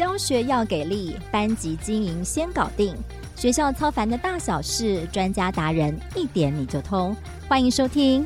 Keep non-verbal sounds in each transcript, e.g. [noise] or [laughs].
教学要给力，班级经营先搞定。学校操烦的大小事，专家达人一点你就通。欢迎收听。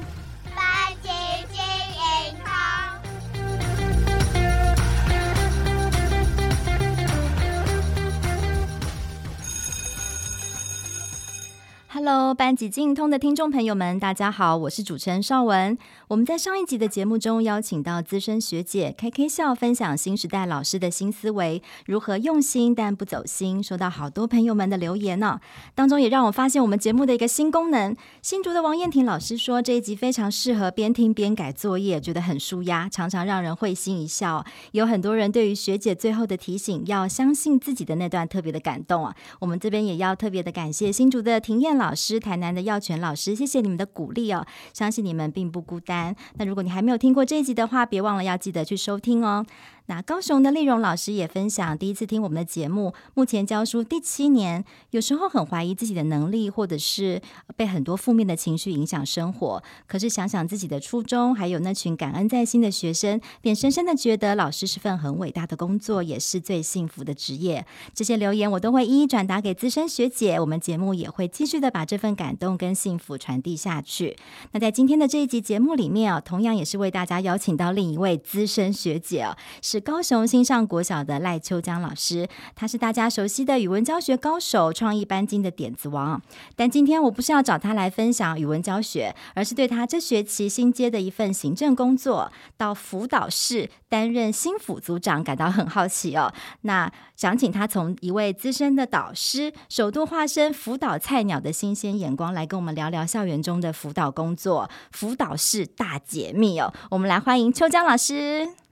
Hello，班级经营通的听众朋友们，大家好，我是主持人邵文。我们在上一集的节目中邀请到资深学姐 KK 笑分享新时代老师的新思维，如何用心但不走心，收到好多朋友们的留言呢、当中也让我发现我们节目的一个新功能。新竹的王燕婷老师说，这一集非常适合边听边改作业，觉得很舒压，常常让人会心一笑。有很多人对于学姐最后的提醒，要相信自己的那段特别的感动啊。我们这边也要特别的感谢新竹的庭燕老师、台南的耀全老师，谢谢你们的鼓励哦，相信你们并不孤单。那如果你还没有听过这一集的话，别忘了要记得去收听哦。那高雄的丽蓉老师也分享，第一次听我们的节目，目前教书第七年，有时候很怀疑自己的能力，或者是被很多负面的情绪影响生活。可是想想自己的初衷，还有那群感恩在心的学生，便深深的觉得老师是份很伟大的工作，也是最幸福的职业。这些留言我都会一一转达给资深学姐，我们节目也会继续的把这份感动跟幸福传递下去。那在今天的这一集节目里面啊，同样也是为大家邀请到另一位资深学姐啊。是高雄新上国小的赖秋江老师，他是大家熟悉的语文教学高手，创意班经的点子王。但今天我不是要找他来分享语文教学，而是对他这学期新接的一份行政工作，到辅导室担任新辅组长感到很好奇哦。那想请他从一位资深的导师，首度化身辅导菜鸟的新鲜眼光，来跟我们聊聊校园中的辅导工作，辅导室大解密哦。我们来欢迎秋江老师。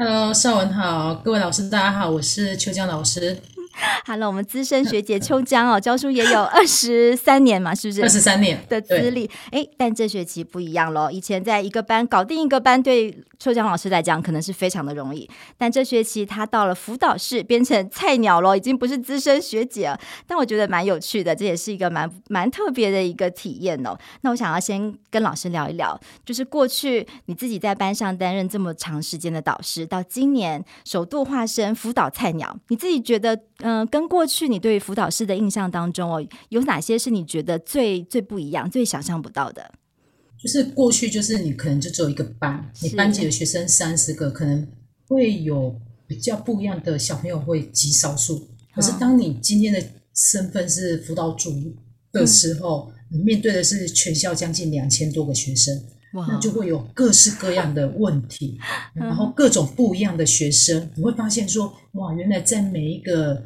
Hello，邵文好，各位老师大家好，我是秋江老师。[laughs] Hello，我们资深学姐秋江哦，教书也有二十三年嘛，是不是？二十三年的资历。哎，但这学期不一样喽。以前在一个班搞定一个班，对秋江老师来讲可能是非常的容易。但这学期他到了辅导室，变成菜鸟喽，已经不是资深学姐了。但我觉得蛮有趣的，这也是一个蛮蛮特别的一个体验哦。那我想要先跟老师聊一聊，就是过去你自己在班上担任这么长时间的导师，到今年首度化身辅导菜鸟，你自己觉得？嗯，跟过去你对于辅导师的印象当中哦，有哪些是你觉得最最不一样、最想象不到的？就是过去就是你可能就只有一个班，你班级的学生三十个，可能会有比较不一样的小朋友会极少数。可是当你今天的身份是辅导组的时候，嗯、你面对的是全校将近两千多个学生。那就会有各式各样的问题，然后各种不一样的学生，你会发现说，哇，原来在每一个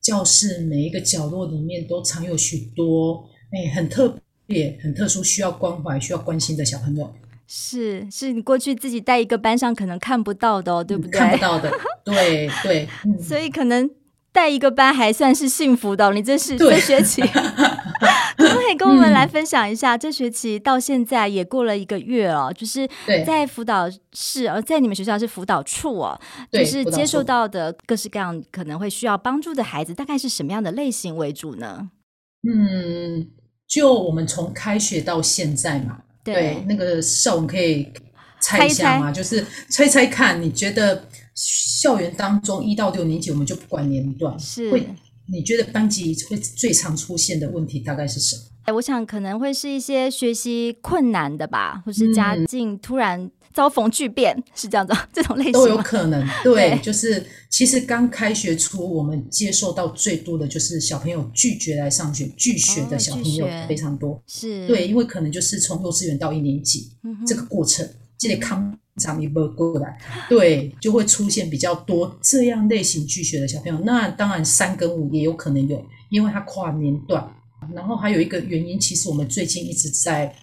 教室、每一个角落里面，都藏有许多哎，很特别、很特殊、需要关怀、需要关心的小朋友。是，是你过去自己带一个班上可能看不到的哦，对不对？看不到的，[laughs] 对对。嗯、所以可能带一个班还算是幸福的，你这是这学期。[laughs] 可以跟我们来分享一下，嗯、这学期到现在也过了一个月哦，就是在辅导室，而在你们学校是辅导处哦，就是接受到的各式各样可能会需要帮助的孩子，大概是什么样的类型为主呢？嗯，就我们从开学到现在嘛，对，对那个校我们可以猜一下嘛？猜猜就是猜猜看，你觉得校园当中一到六年级，我们就不管年段是会。你觉得班级会最常出现的问题大概是什么？哎，我想可能会是一些学习困难的吧，或是家境突然遭逢巨变，嗯、是这样子，这种类型都有可能。[laughs] 对，对就是其实刚开学初，我们接受到最多的就是小朋友拒绝来上学，拒学的小朋友非常多。哦、是对，因为可能就是从幼稚园到一年级、这个过程，这得康。长一波过来，对，就会出现比较多这样类型拒学的小朋友。那当然三跟五也有可能有，因为他跨年段。然后还有一个原因，其实我们最近一直在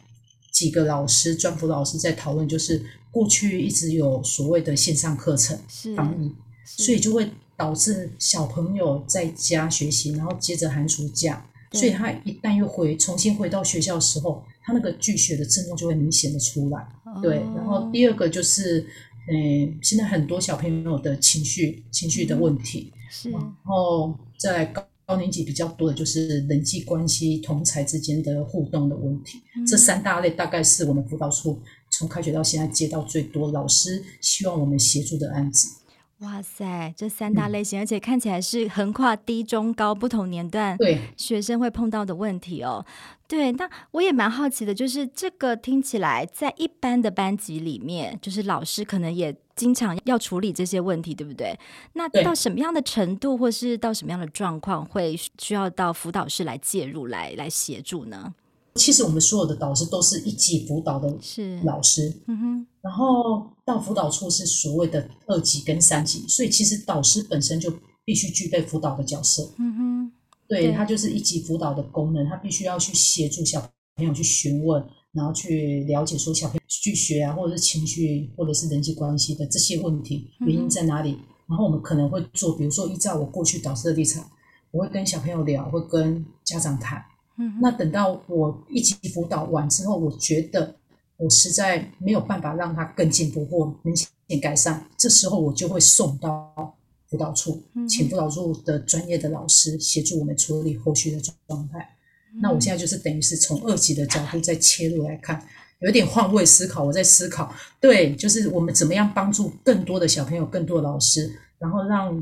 几个老师、专辅老师在讨论，就是过去一直有所谓的线上课程防疫，所以就会导致小朋友在家学习，然后接着寒暑假，所以他一旦又回重新回到学校的时候，他那个拒学的症状就会明显的出来。对，然后第二个就是，嗯，现在很多小朋友的情绪情绪的问题，是，然后在高高年级比较多的就是人际关系、同才之间的互动的问题，嗯、这三大类大概是我们辅导处从开学到现在接到最多老师希望我们协助的案子。哇塞，这三大类型，嗯、而且看起来是横跨低、中、高不同年段对学生会碰到的问题哦。对，那我也蛮好奇的，就是这个听起来在一般的班级里面，就是老师可能也经常要处理这些问题，对不对？那到什么样的程度，或是到什么样的状况，会需要到辅导室来介入，来来协助呢？其实我们所有的导师都是一级辅导的老师，嗯哼，然后到辅导处是所谓的二级跟三级，所以其实导师本身就必须具备辅导的角色，嗯哼，对，对。他就是一级辅导的功能，他必须要去协助小朋友去询问，然后去了解说小朋友拒学啊，或者是情绪或者是人际关系的这些问题原因在哪里，然后我们可能会做，比如说依照我过去导师的立场，我会跟小朋友聊，会跟家长谈。嗯那等到我一级辅导完之后，我觉得我实在没有办法让他更进步或明显改善，这时候我就会送到辅导处，请辅导处的专业的老师协助我们处理后续的状态。那我现在就是等于是从二级的角度再切入来看，有点换位思考。我在思考，对，就是我们怎么样帮助更多的小朋友、更多的老师，然后让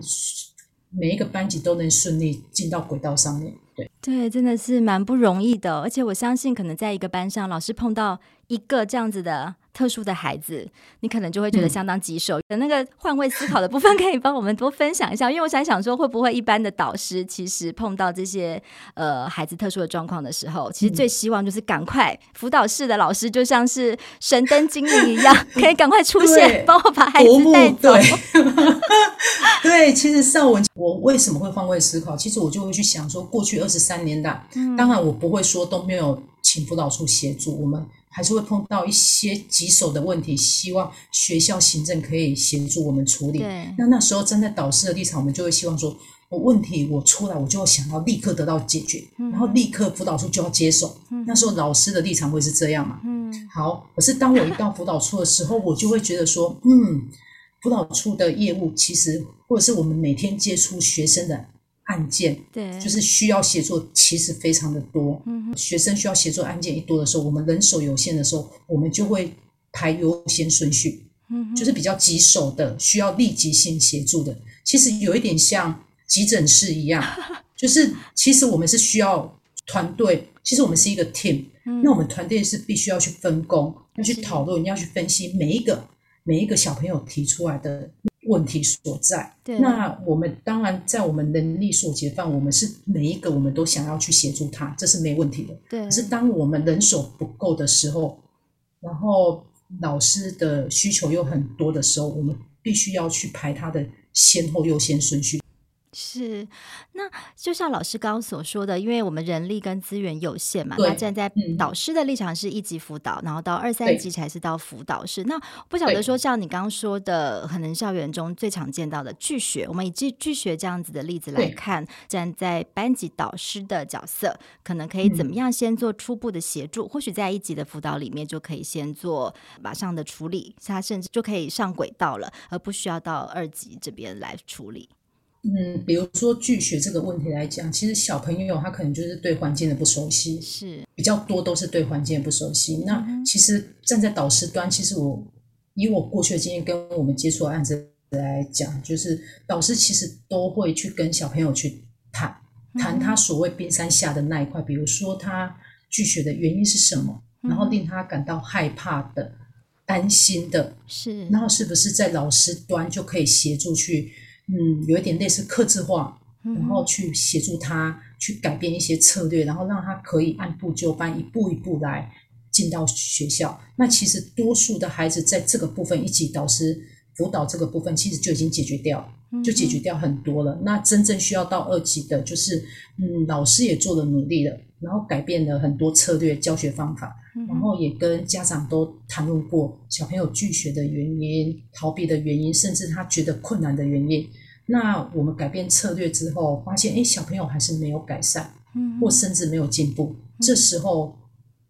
每一个班级都能顺利进到轨道上面。对，对真的是蛮不容易的，而且我相信，可能在一个班上，老师碰到一个这样子的特殊的孩子，你可能就会觉得相当棘手。那个换位思考的部分，[laughs] 可以帮我们多分享一下，因为我想想说，会不会一般的导师其实碰到这些呃孩子特殊的状况的时候，其实最希望就是赶快辅导室的老师就像是神灯精灵一样，可以赶快出现，帮我把孩子带走。对，[laughs] 对，其实邵文我为什么会换位思考？其实我就会去想说，过去二十三年的，嗯、当然我不会说都没有请辅导处协助我们。还是会碰到一些棘手的问题，希望学校行政可以协助我们处理。对，那那时候站在导师的立场，我们就会希望说，我问题我出来，我就想到立刻得到解决，嗯、然后立刻辅导处就要接手。嗯、那时候老师的立场会是这样嘛？嗯，好。可是当我一到辅导处的时候，我就会觉得说，嗯，辅导处的业务其实，或者是我们每天接触学生的。案件对，就是需要协作，其实非常的多。嗯，学生需要协作案件一多的时候，我们人手有限的时候，我们就会排优先顺序。嗯，就是比较棘手的，需要立即性协助的，其实有一点像急诊室一样，[laughs] 就是其实我们是需要团队，其实我们是一个 team，嗯，那我们团队是必须要去分工，要去讨论，要去分析每一个每一个小朋友提出来的。问题所在。对，那我们当然在我们能力所及范，我们是每一个我们都想要去协助他，这是没问题的。对，可是当我们人手不够的时候，然后老师的需求又很多的时候，我们必须要去排他的先后优先顺序。是，那就像老师刚刚所说的，因为我们人力跟资源有限嘛，那站在导师的立场是一级辅导，嗯、然后到二三级才是到辅导室。那不晓得说，像你刚刚说的，可能校园中最常见到的拒学，我们以拒拒学这样子的例子来看，站在班级导师的角色，可能可以怎么样先做初步的协助？嗯、或许在一级的辅导里面就可以先做马上的处理，他甚至就可以上轨道了，而不需要到二级这边来处理。嗯，比如说拒学这个问题来讲，其实小朋友他可能就是对环境的不熟悉，是比较多都是对环境的不熟悉。那其实站在导师端，其实我以我过去的经验跟我们接触的案子来讲，就是导师其实都会去跟小朋友去谈谈他所谓冰山下的那一块，比如说他拒绝的原因是什么，然后令他感到害怕的、担心的，是，然后是不是在老师端就可以协助去。嗯，有一点类似克制化，然后去协助他去改变一些策略，然后让他可以按部就班，一步一步来进到学校。那其实多数的孩子在这个部分，一级导师辅导这个部分，其实就已经解决掉，就解决掉很多了。那真正需要到二级的，就是嗯，老师也做了努力了，然后改变了很多策略、教学方法，然后也跟家长都谈论过小朋友拒学的原因、逃避的原因，甚至他觉得困难的原因。那我们改变策略之后，发现诶，小朋友还是没有改善，或甚至没有进步。这时候，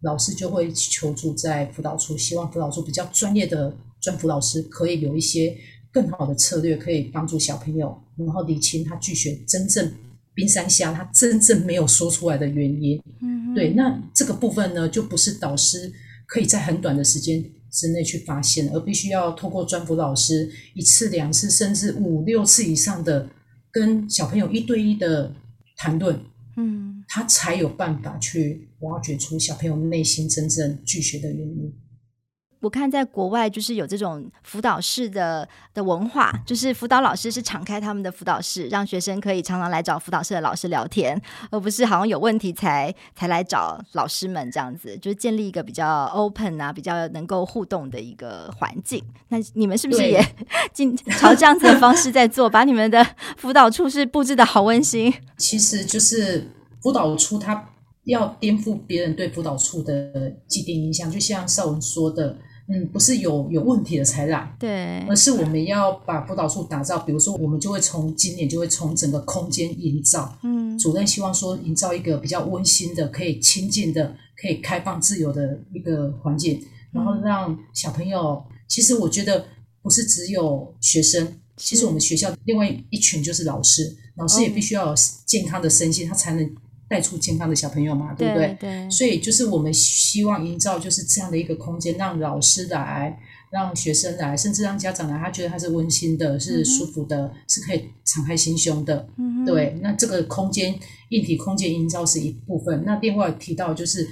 老师就会求助在辅导处，希望辅导处比较专业的专辅老师可以有一些更好的策略，可以帮助小朋友，然后理清他拒绝真正冰山下他真正没有说出来的原因。嗯对，那这个部分呢，就不是导师可以在很短的时间之内去发现，而必须要透过专辅老师一次、两次，甚至五六次以上的跟小朋友一对一的谈论，嗯，他才有办法去挖掘出小朋友内心真正拒绝的原因。我看在国外就是有这种辅导室的的文化，就是辅导老师是敞开他们的辅导室，让学生可以常常来找辅导室的老师聊天，而不是好像有问题才才来找老师们这样子，就是建立一个比较 open 啊，比较能够互动的一个环境。那你们是不是也进朝这样子的方式在做，把你们的辅导处是布置的好温馨？其实就是辅导处它要颠覆别人对辅导处的既定印象，就像绍文说的。嗯，不是有有问题的才来，对，而是我们要把辅导处打造。比如说，我们就会从今年就会从整个空间营造，嗯，主任希望说营造一个比较温馨的、可以亲近的、可以开放自由的一个环境，然后让小朋友。其实我觉得不是只有学生，其实我们学校另外一群就是老师，老师也必须要有健康的身心，他才能。带出健康的小朋友嘛，对不对？对。所以就是我们希望营造就是这样的一个空间，让老师来，让学生来，甚至让家长来，他觉得他是温馨的，是舒服的，嗯、是可以敞开心胸的。嗯。对，那这个空间硬体空间营造是一部分。那另外提到就是，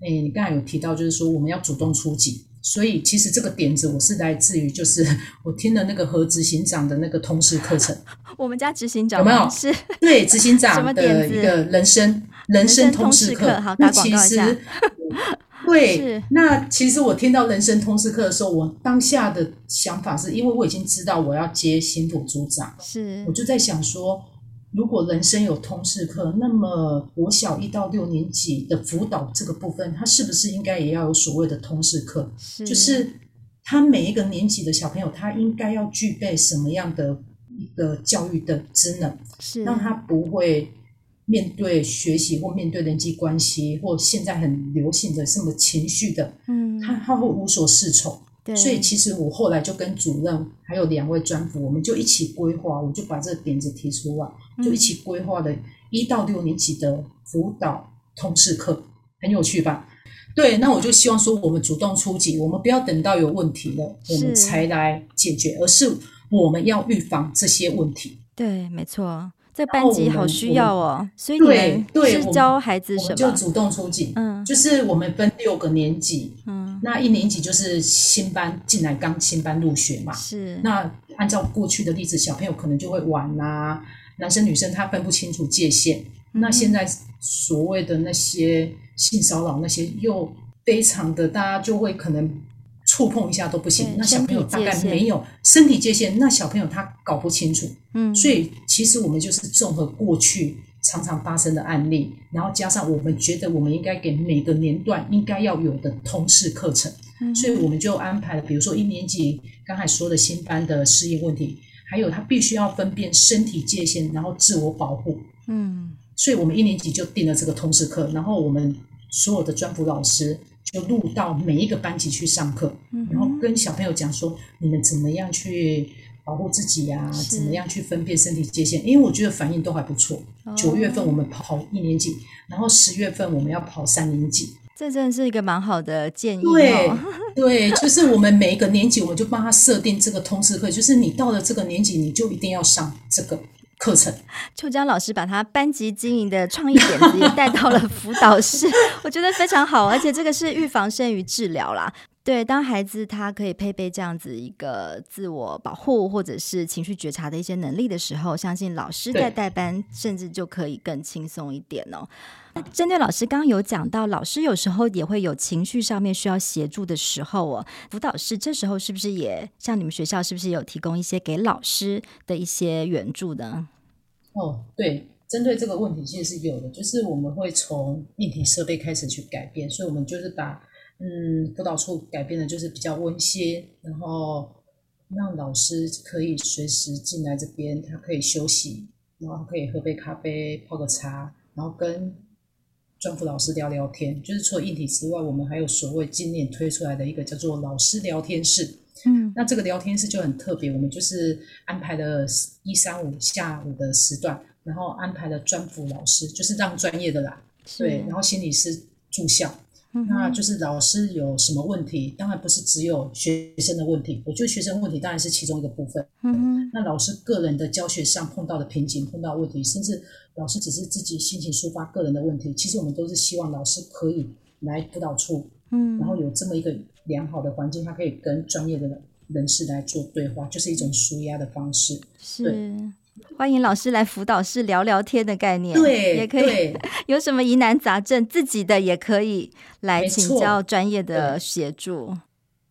哎，你刚才有提到就是说我们要主动出击。所以其实这个点子我是来自于，就是 [laughs] 我听了那个何执行长的那个通识课程。[laughs] 我们家执行长有没有？是 [laughs] 对执行长的一个人生人生通识课。好，打广告一下。对，那其实我听到人生通识课的时候，我当下的想法是因为我已经知道我要接新辅组长，是我就在想说。如果人生有通识课，那么国小一到六年级的辅导这个部分，他是不是应该也要有所谓的通识课？是，就是他每一个年级的小朋友，他应该要具备什么样的一个教育的职能，是让他不会面对学习或面对人际关系，或现在很流行的什么情绪的，嗯，他他会无所适从。所以其实我后来就跟主任还有两位专辅，我们就一起规划，我就把这个点子提出来，就一起规划了一到六年级的辅导通识课，很有趣吧？对，那我就希望说，我们主动出击，我们不要等到有问题了，我们才来解决，而是我们要预防这些问题。对，没错。这班级好需要哦，所以你们是教孩子什么？就主动出击，嗯，就是我们分六个年级，嗯，那一年级就是新班进来，刚新班入学嘛，是。那按照过去的例子，小朋友可能就会玩啊，男生女生他分不清楚界限。嗯、那现在所谓的那些性骚扰那些又非常的，大家就会可能。触碰一下都不行，那小朋友大概没有身体界限，那小朋友他搞不清楚。嗯，所以其实我们就是综合过去常常发生的案例，然后加上我们觉得我们应该给每个年段应该要有的通识课程，嗯，所以我们就安排了，比如说一年级刚才说的新班的适应问题，还有他必须要分辨身体界限，然后自我保护。嗯，所以我们一年级就定了这个通识课，然后我们所有的专辅老师。就录到每一个班级去上课，然后跟小朋友讲说，你们怎么样去保护自己呀、啊？怎么样去分辨身体界限？因为我觉得反应都还不错。九月份我们跑一年级，然后十月份我们要跑三年级。这真的是一个蛮好的建议。对，对，就是我们每一个年级，我们就帮他设定这个通识课，就是你到了这个年级，你就一定要上这个。课程，秋江老师把他班级经营的创意点子也带到了 [laughs] 辅导室，我觉得非常好，而且这个是预防胜于治疗啦。对，当孩子他可以配备这样子一个自我保护或者是情绪觉察的一些能力的时候，相信老师在带班甚至就可以更轻松一点哦。那针对老师刚刚有讲到，老师有时候也会有情绪上面需要协助的时候哦，辅导室这时候是不是也像你们学校是不是有提供一些给老师的一些援助呢？哦，对，针对这个问题其实是有的，就是我们会从硬体设备开始去改变，所以我们就是把。嗯，辅导处改变的就是比较温馨，然后让老师可以随时进来这边，他可以休息，然后可以喝杯咖啡、泡个茶，然后跟专辅老师聊聊天。就是除了硬体之外，我们还有所谓今年推出来的一个叫做老师聊天室。嗯，那这个聊天室就很特别，我们就是安排了一三五下午的时段，然后安排了专辅老师，就是让专业的啦，对，然后心理师助教。嗯、那就是老师有什么问题，当然不是只有学生的问题。我觉得学生问题当然是其中一个部分。嗯，那老师个人的教学上碰到的瓶颈、碰到问题，甚至老师只是自己心情抒发个人的问题，其实我们都是希望老师可以来辅导处，嗯，然后有这么一个良好的环境，他可以跟专业的人士来做对话，就是一种舒压的方式。是。欢迎老师来辅导室聊聊天的概念，对，也可以 [laughs] 有什么疑难杂症，自己的也可以来请教专业的协助。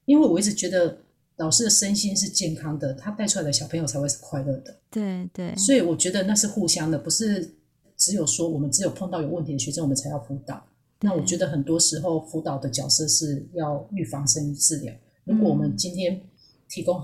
因为我一直觉得老师的身心是健康的，他带出来的小朋友才会是快乐的。对对，所以我觉得那是互相的，不是只有说我们只有碰到有问题的学生，我们才要辅导。那我觉得很多时候辅导的角色是要预防胜于治疗。如果我们今天提供。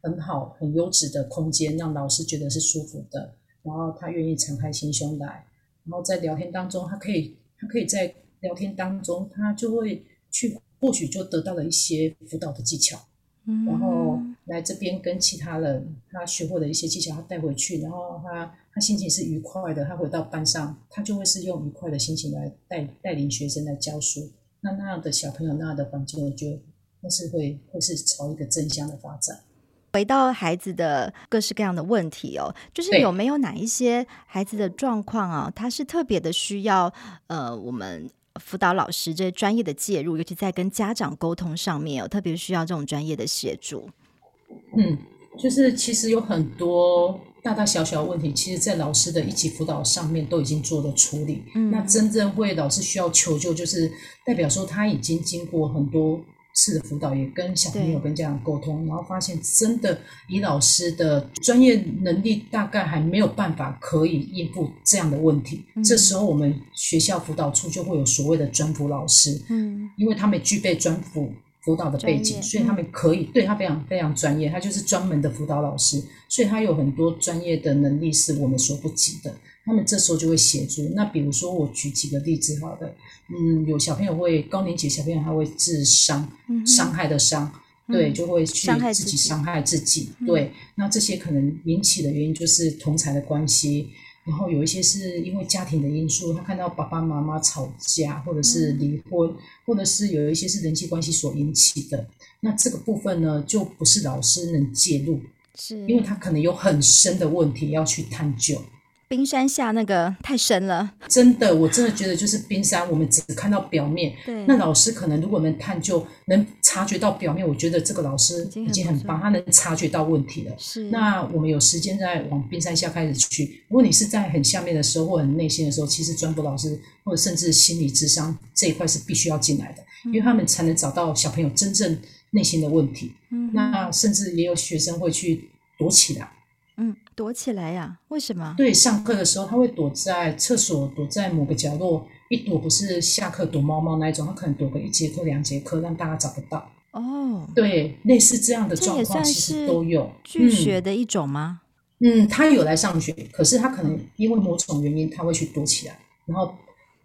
很好，很优质的空间，让老师觉得是舒服的，然后他愿意敞开心胸来，然后在聊天当中，他可以，他可以在聊天当中，他就会去，或许就得到了一些辅导的技巧，嗯，然后来这边跟其他人，他学会的一些技巧，他带回去，然后他他心情是愉快的，他回到班上，他就会是用愉快的心情来带带领学生来教书，那那样的小朋友，那样的环境，我觉得那是会会是朝一个正向的发展。回到孩子的各式各样的问题哦，就是有没有哪一些孩子的状况啊，他是特别的需要呃，我们辅导老师这专业的介入，尤其在跟家长沟通上面哦，特别需要这种专业的协助。嗯，就是其实有很多大大小小的问题，其实在老师的一起辅导上面都已经做了处理。嗯，那真正会老师需要求救，就是代表说他已经经过很多。次的辅导也跟小朋友跟家长沟通，然后发现真的以老师的专业能力，大概还没有办法可以应付这样的问题。嗯、这时候我们学校辅导处就会有所谓的专辅老师，嗯，因为他们具备专辅辅导的背景，所以他们可以对他非常非常专业，他就是专门的辅导老师，所以他有很多专业的能力是我们所不及的。他们这时候就会协助。那比如说，我举几个例子，好的，嗯，有小朋友会高年级小朋友他会自伤，嗯、伤害的伤，对，就会去自己伤害自己，嗯、对。那这些可能引起的原因就是同才的关系，然后有一些是因为家庭的因素，他看到爸爸妈妈吵架，或者是离婚，嗯、或者是有一些是人际关系所引起的。那这个部分呢，就不是老师能介入，是因为他可能有很深的问题要去探究。冰山下那个太深了，真的，我真的觉得就是冰山，我们只看到表面。对，那老师可能如果能探究，能察觉到表面，我觉得这个老师已经很棒，他能察觉到问题了。是，那我们有时间再往冰山下开始去。如果你是在很下面的时候，或很内心的时候，其实专辅老师或者甚至心理智商这一块是必须要进来的，因为他们才能找到小朋友真正内心的问题。嗯，那甚至也有学生会去躲起来。嗯，躲起来呀？为什么？对，上课的时候他会躲在厕所，躲在某个角落，一躲不是下课躲猫猫那一种，他可能躲个一节课、两节课，让大家找不到。哦，对，类似这样的状况其实都有。拒学的一种吗？嗯，嗯，他有来上学，可是他可能因为某种原因，他会去躲起来。然后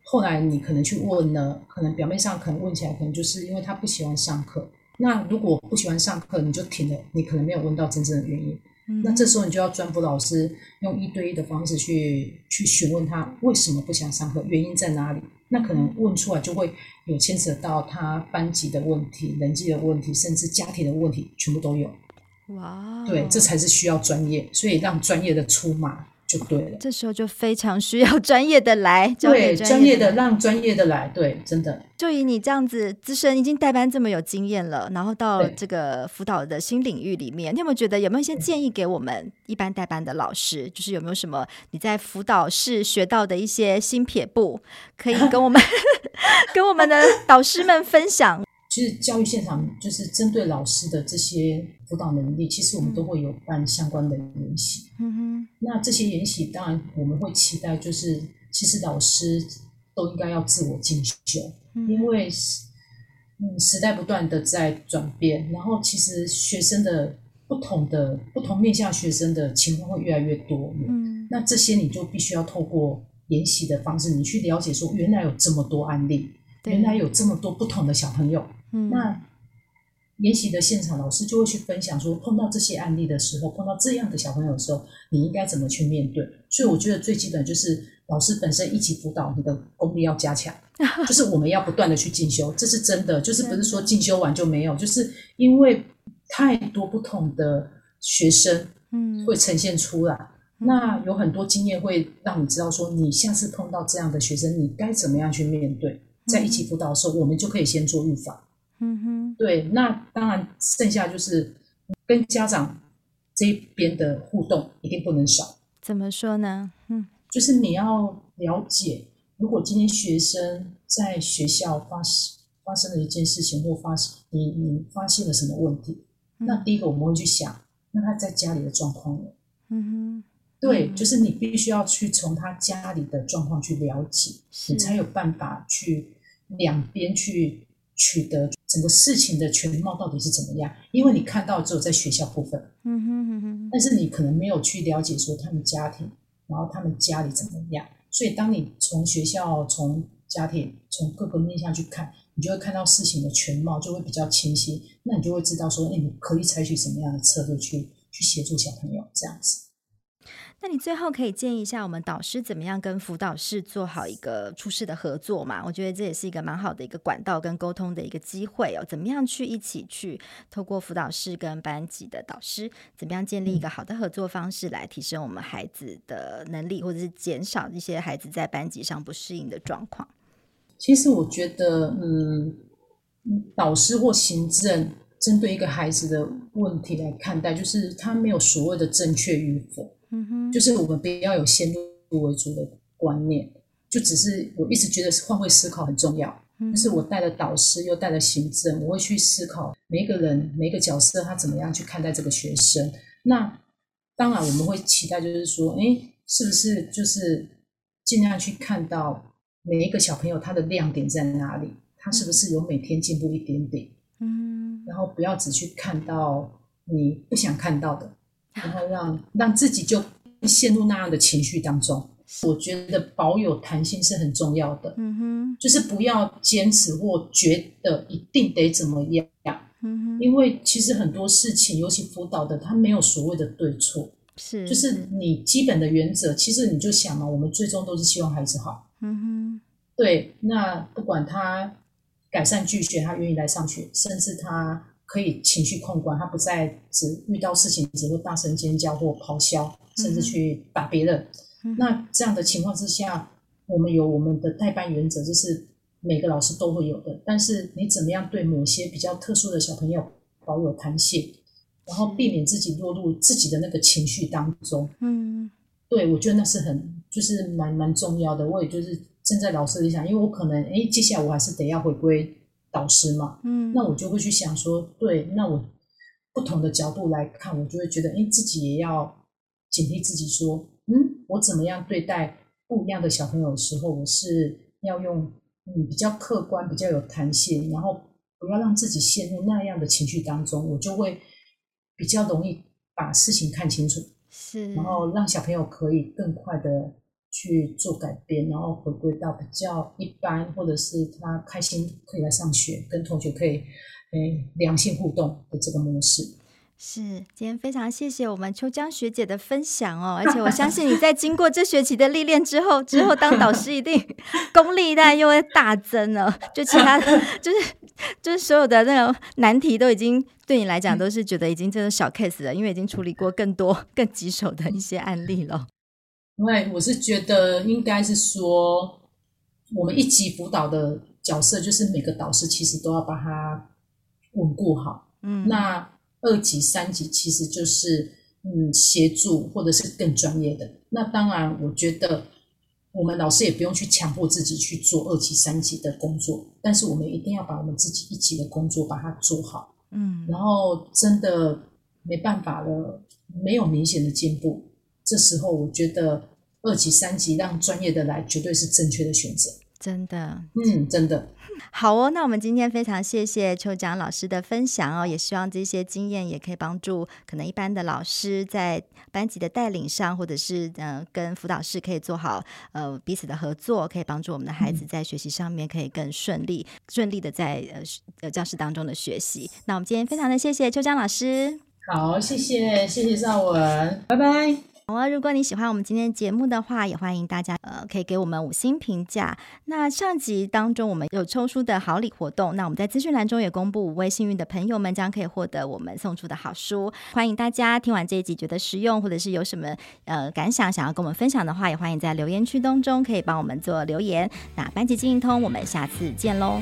后来你可能去问了，可能表面上可能问起来，可能就是因为他不喜欢上课。那如果不喜欢上课，你就停了，你可能没有问到真正的原因。那这时候你就要专辅老师用一对一的方式去去询问他为什么不想上课，原因在哪里？那可能问出来就会有牵扯到他班级的问题、人际的问题，甚至家庭的问题，全部都有。哇，对，这才是需要专业，所以让专业的出马。就对了，这时候就非常需要专业的来，对，专业的让专业的来，对，真的。就以你这样子资深，已经带班这么有经验了，然后到这个辅导的新领域里面，你有没有觉得有没有一些建议给我们一般带班的老师？就是有没有什么你在辅导室学到的一些新撇步，可以跟我们 [laughs] 跟我们的导师们分享？其实教育现场就是针对老师的这些辅导能力，其实我们都会有办相关的研习。嗯哼，那这些研习当然我们会期待，就是其实老师都应该要自我进修，嗯、因为嗯时代不断的在转变，然后其实学生的不同的不同面向学生的情况会越来越多。嗯，那这些你就必须要透过研习的方式，你去了解说原来有这么多案例，原来有这么多不同的小朋友。嗯，那研习的现场，老师就会去分享说，碰到这些案例的时候，碰到这样的小朋友的时候，你应该怎么去面对？所以我觉得最基本就是老师本身一起辅导，你的功力要加强。[laughs] 就是我们要不断的去进修，这是真的，就是不是说进修完就没有，就是因为太多不同的学生，嗯，会呈现出来，嗯、那有很多经验会让你知道说，你下次碰到这样的学生，你该怎么样去面对，在一起辅导的时候，我们就可以先做预防。嗯哼，对，那当然剩下就是跟家长这边的互动一定不能少。怎么说呢？嗯，就是你要了解，如果今天学生在学校发生发生了一件事情，或发生你你发现了什么问题，嗯、那第一个我们会去想，那他在家里的状况呢？嗯哼，对，嗯、就是你必须要去从他家里的状况去了解，你才有办法去两边去取得整个事情的全貌到底是怎么样。因为你看到只有在学校部分，嗯哼哼哼，但是你可能没有去了解说他们家庭，然后他们家里怎么样。所以，当你从学校、从家庭、从各个面向去看，你就会看到事情的全貌，就会比较清晰。那你就会知道说，哎，你可以采取什么样的策略去去协助小朋友这样子。那你最后可以建议一下我们导师怎么样跟辅导室做好一个初试的合作嘛？我觉得这也是一个蛮好的一个管道跟沟通的一个机会哦。怎么样去一起去透过辅导室跟班级的导师，怎么样建立一个好的合作方式，来提升我们孩子的能力，或者是减少一些孩子在班级上不适应的状况？其实我觉得，嗯，导师或行政针对一个孩子的问题来看待，就是他没有所谓的正确与否。嗯哼，就是我们不要有先入为主的观念，就只是我一直觉得换位思考很重要。就是我带了导师又带了行政，我会去思考每一个人每一个角色他怎么样去看待这个学生。那当然我们会期待，就是说，哎，是不是就是尽量去看到每一个小朋友他的亮点在哪里？他是不是有每天进步一点点？嗯，然后不要只去看到你不想看到的。然后让让自己就陷入那样的情绪当中，我觉得保有弹性是很重要的。嗯哼，就是不要坚持或觉得一定得怎么样。嗯哼，因为其实很多事情，尤其辅导的，他没有所谓的对错，是就是你基本的原则。其实你就想嘛，我们最终都是希望孩子好。嗯哼，对。那不管他改善拒绝，他愿意来上学，甚至他。可以情绪控管，他不再只遇到事情只会大声尖叫或咆哮，甚至去打别人。嗯、那这样的情况之下，我们有我们的代班原则，就是每个老师都会有的。但是你怎么样对某些比较特殊的小朋友保有弹性，然后避免自己落入自己的那个情绪当中？嗯，对，我觉得那是很就是蛮蛮重要的。我也就是站在老师里想，因为我可能诶，接下来我还是得要回归。导师嘛，嗯，那我就会去想说，对，那我不同的角度来看，我就会觉得，哎，自己也要警惕自己，说，嗯，我怎么样对待不一样的小朋友的时候，我是要用嗯比较客观、比较有弹性，然后不要让自己陷入那样的情绪当中，我就会比较容易把事情看清楚，是，然后让小朋友可以更快的。去做改变，然后回归到比较一般，或者是他开心可以来上学，跟同学可以诶良性互动的这个模式。是，今天非常谢谢我们秋江学姐的分享哦，而且我相信你在经过这学期的历练之后，之后当导师一定功力大又会大增了。就其他 [laughs] 就是就是所有的那种难题都已经对你来讲都是觉得已经这种小 case 了，因为已经处理过更多更棘手的一些案例了。因为我是觉得应该是说，我们一级辅导的角色就是每个导师其实都要把它稳固好。嗯，那二级、三级其实就是嗯协助或者是更专业的。那当然，我觉得我们老师也不用去强迫自己去做二级、三级的工作，但是我们一定要把我们自己一级的工作把它做好。嗯，然后真的没办法了，没有明显的进步。这时候，我觉得二级、三级让专业的来，绝对是正确的选择。真的，嗯，真的。[laughs] 好哦，那我们今天非常谢谢邱江老师的分享哦，也希望这些经验也可以帮助可能一般的老师在班级的带领上，或者是呃跟辅导室可以做好呃彼此的合作，可以帮助我们的孩子在学习上面可以更顺利、嗯、顺利的在呃呃教室当中的学习。那我们今天非常的谢谢邱江老师。好，谢谢谢谢绍文，拜拜。好啊，如果你喜欢我们今天节目的话，也欢迎大家呃可以给我们五星评价。那上集当中我们有抽书的好礼活动，那我们在资讯栏中也公布五位幸运的朋友们将可以获得我们送出的好书。欢迎大家听完这一集觉得实用，或者是有什么呃感想想要跟我们分享的话，也欢迎在留言区当中可以帮我们做留言。那班级经营通，我们下次见喽。